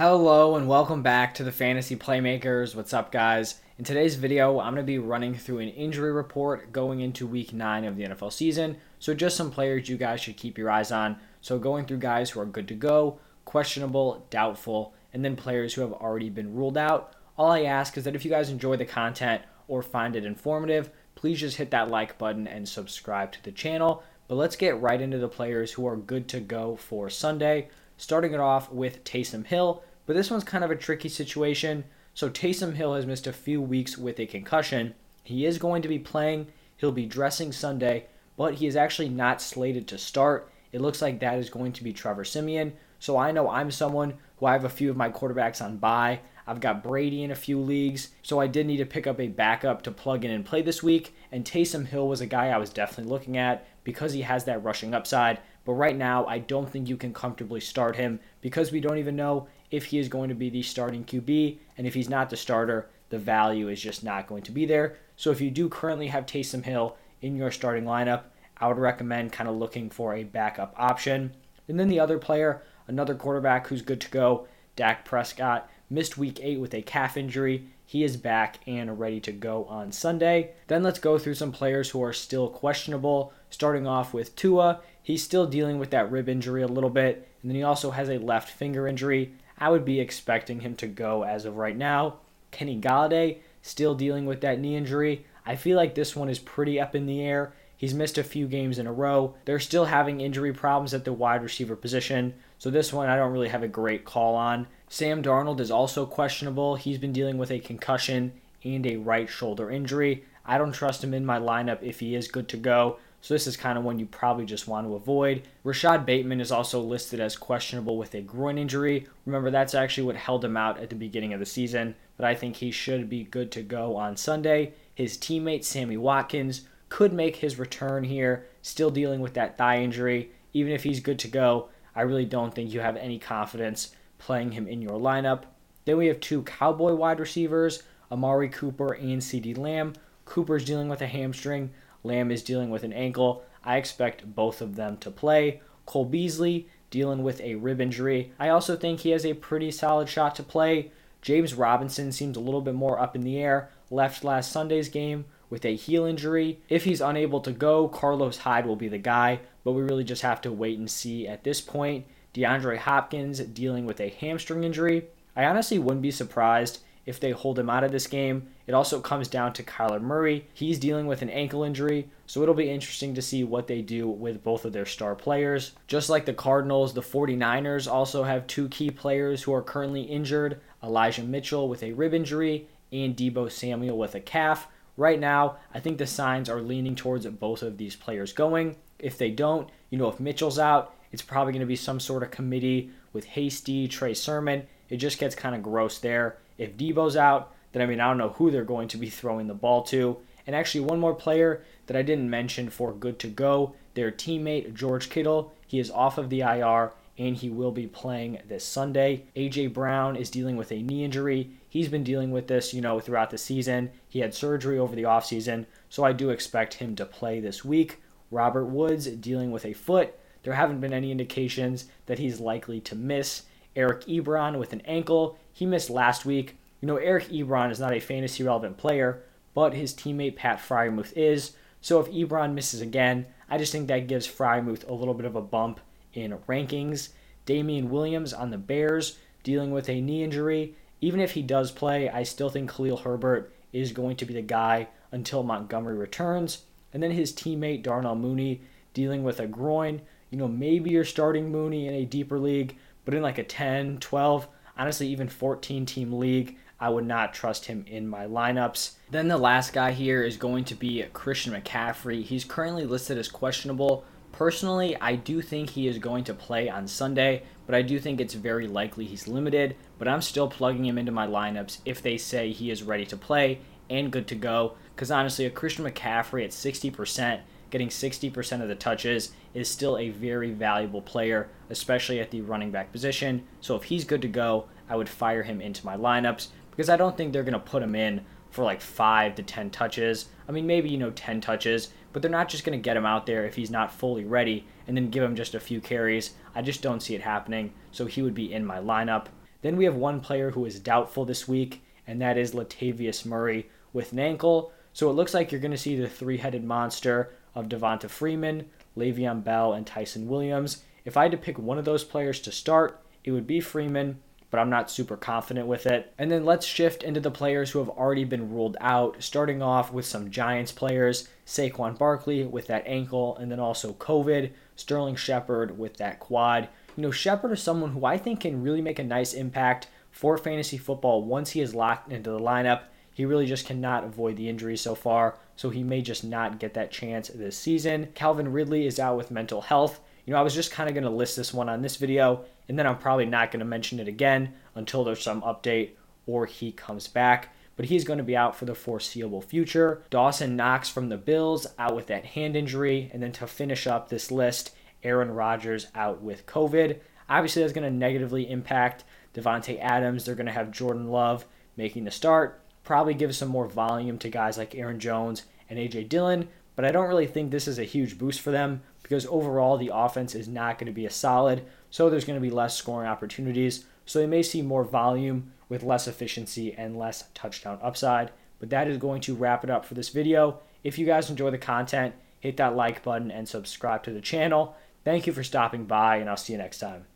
Hello and welcome back to the Fantasy Playmakers. What's up, guys? In today's video, I'm going to be running through an injury report going into week 9 of the NFL season. So, just some players you guys should keep your eyes on. So, going through guys who are good to go, questionable, doubtful, and then players who have already been ruled out. All I ask is that if you guys enjoy the content or find it informative, please just hit that like button and subscribe to the channel. But let's get right into the players who are good to go for Sunday starting it off with Taysom Hill. But this one's kind of a tricky situation. So Taysom Hill has missed a few weeks with a concussion. He is going to be playing. He'll be dressing Sunday, but he is actually not slated to start. It looks like that is going to be Trevor Siemian. So I know I'm someone who I have a few of my quarterbacks on bye. I've got Brady in a few leagues, so I did need to pick up a backup to plug in and play this week. And Taysom Hill was a guy I was definitely looking at because he has that rushing upside. But right now, I don't think you can comfortably start him because we don't even know if he is going to be the starting QB. And if he's not the starter, the value is just not going to be there. So if you do currently have Taysom Hill in your starting lineup, I would recommend kind of looking for a backup option. And then the other player, another quarterback who's good to go, Dak Prescott, missed week eight with a calf injury. He is back and ready to go on Sunday. Then let's go through some players who are still questionable, starting off with Tua. He's still dealing with that rib injury a little bit, and then he also has a left finger injury. I would be expecting him to go as of right now. Kenny Golladay still dealing with that knee injury. I feel like this one is pretty up in the air. He's missed a few games in a row. They're still having injury problems at the wide receiver position, so this one I don't really have a great call on. Sam Darnold is also questionable. He's been dealing with a concussion and a right shoulder injury. I don't trust him in my lineup if he is good to go. So this is kind of one you probably just want to avoid. Rashod Bateman is also listed as questionable with a groin injury. Remember, that's actually what held him out at the beginning of the season, but I think he should be good to go on Sunday. His teammate Sammy Watkins could make his return here, still dealing with that thigh injury. Even if he's good to go, I really don't think you have any confidence playing him in your lineup. Then we have two Cowboy wide receivers, Amari Cooper and CeeDee Lamb. Cooper's dealing with a hamstring. Lamb is dealing with an ankle. I expect both of them to play. Cole Beasley dealing with a rib injury. I also think he has a pretty solid shot to play. James Robinson seems a little bit more up in the air. Left last Sunday's game with a heel injury. If he's unable to go, Carlos Hyde will be the guy, but we really just have to wait and see at this point. DeAndre Hopkins dealing with a hamstring injury. I honestly wouldn't be surprised if they hold him out of this game. It also comes down to Kyler Murray. He's dealing with an ankle injury, so it'll be interesting to see what they do with both of their star players. Just like the Cardinals, the 49ers also have two key players who are currently injured Elijah Mitchell with a rib injury and Deebo Samuel with a calf. Right now, I think the signs are leaning towards both of these players going. If they don't, you know, if Mitchell's out, it's probably going to be some sort of committee with Hasty, Trey Sermon. It just gets kind of gross there. If Deebo's out, then I mean, I don't know who they're going to be throwing the ball to. And actually, one more player that I didn't mention for good to go their teammate, George Kittle. He is off of the IR and he will be playing this Sunday. AJ Brown is dealing with a knee injury. He's been dealing with this, you know, throughout the season. He had surgery over the offseason, so I do expect him to play this week. Robert Woods dealing with a foot. There haven't been any indications that he's likely to miss. Eric Ebron with an ankle. He missed last week. You know, Eric Ebron is not a fantasy relevant player, but his teammate Pat Freiermuth is. So if Ebron misses again, I just think that gives Freiermuth a little bit of a bump in rankings. Damien Williams on the Bears dealing with a knee injury. Even if he does play, I still think Khalil Herbert is going to be the guy until Montgomery returns. And then his teammate Darnell Mooney dealing with a groin. You know, maybe you're starting Mooney in a deeper league, but in like a 10, 12, honestly, even 14 team league, I would not trust him in my lineups. Then the last guy here is going to be Christian McCaffrey. He's currently listed as questionable. Personally, I do think he is going to play on Sunday, but I do think it's very likely he's limited. But I'm still plugging him into my lineups if they say he is ready to play and good to go. Because honestly, a Christian McCaffrey at 60%, getting 60% of the touches, is still a very valuable player, especially at the running back position. So if he's good to go, I would fire him into my lineups because I don't think they're going to put him in for like 5 to 10 touches. I mean, maybe, you know, 10 touches, but they're not just going to get him out there if he's not fully ready and then give him just a few carries. I just don't see it happening, so he would be in my lineup. Then we have one player who is doubtful this week, and that is Latavius Murray with an ankle. So it looks like you're going to see the three headed monster of Devonta Freeman, Le'Veon Bell, and Ty'Son Williams. If I had to pick one of those players to start, it would be Freeman, but I'm not super confident with it. And then let's shift into the players who have already been ruled out, starting off with some Giants players Saquon Barkley with that ankle, and then also COVID, Sterling Shepard with that quad. You know, Shepard is someone who I think can really make a nice impact for fantasy football once he is locked into the lineup. He really just cannot avoid the injury so far, so he may just not get that chance this season. Calvin Ridley is out with mental health. You know, I was just kind of going to list this one on this video, and then I'm probably not going to mention it again until there's some update or he comes back. But he's going to be out for the foreseeable future. Dawson Knox from the Bills out with that hand injury. And then to finish up this list, Aaron Rodgers out with COVID. Obviously, that's going to negatively impact Davante Adams. They're going to have Jordan Love making the start. Probably give some more volume to guys like Aaron Jones and AJ Dillon, but I don't really think this is a huge boost for them because overall the offense is not going to be as solid, so there's going to be less scoring opportunities. So they may see more volume with less efficiency and less touchdown upside. But that is going to wrap it up for this video. If you guys enjoy the content, hit that like button and subscribe to the channel. Thank you for stopping by, and I'll see you next time.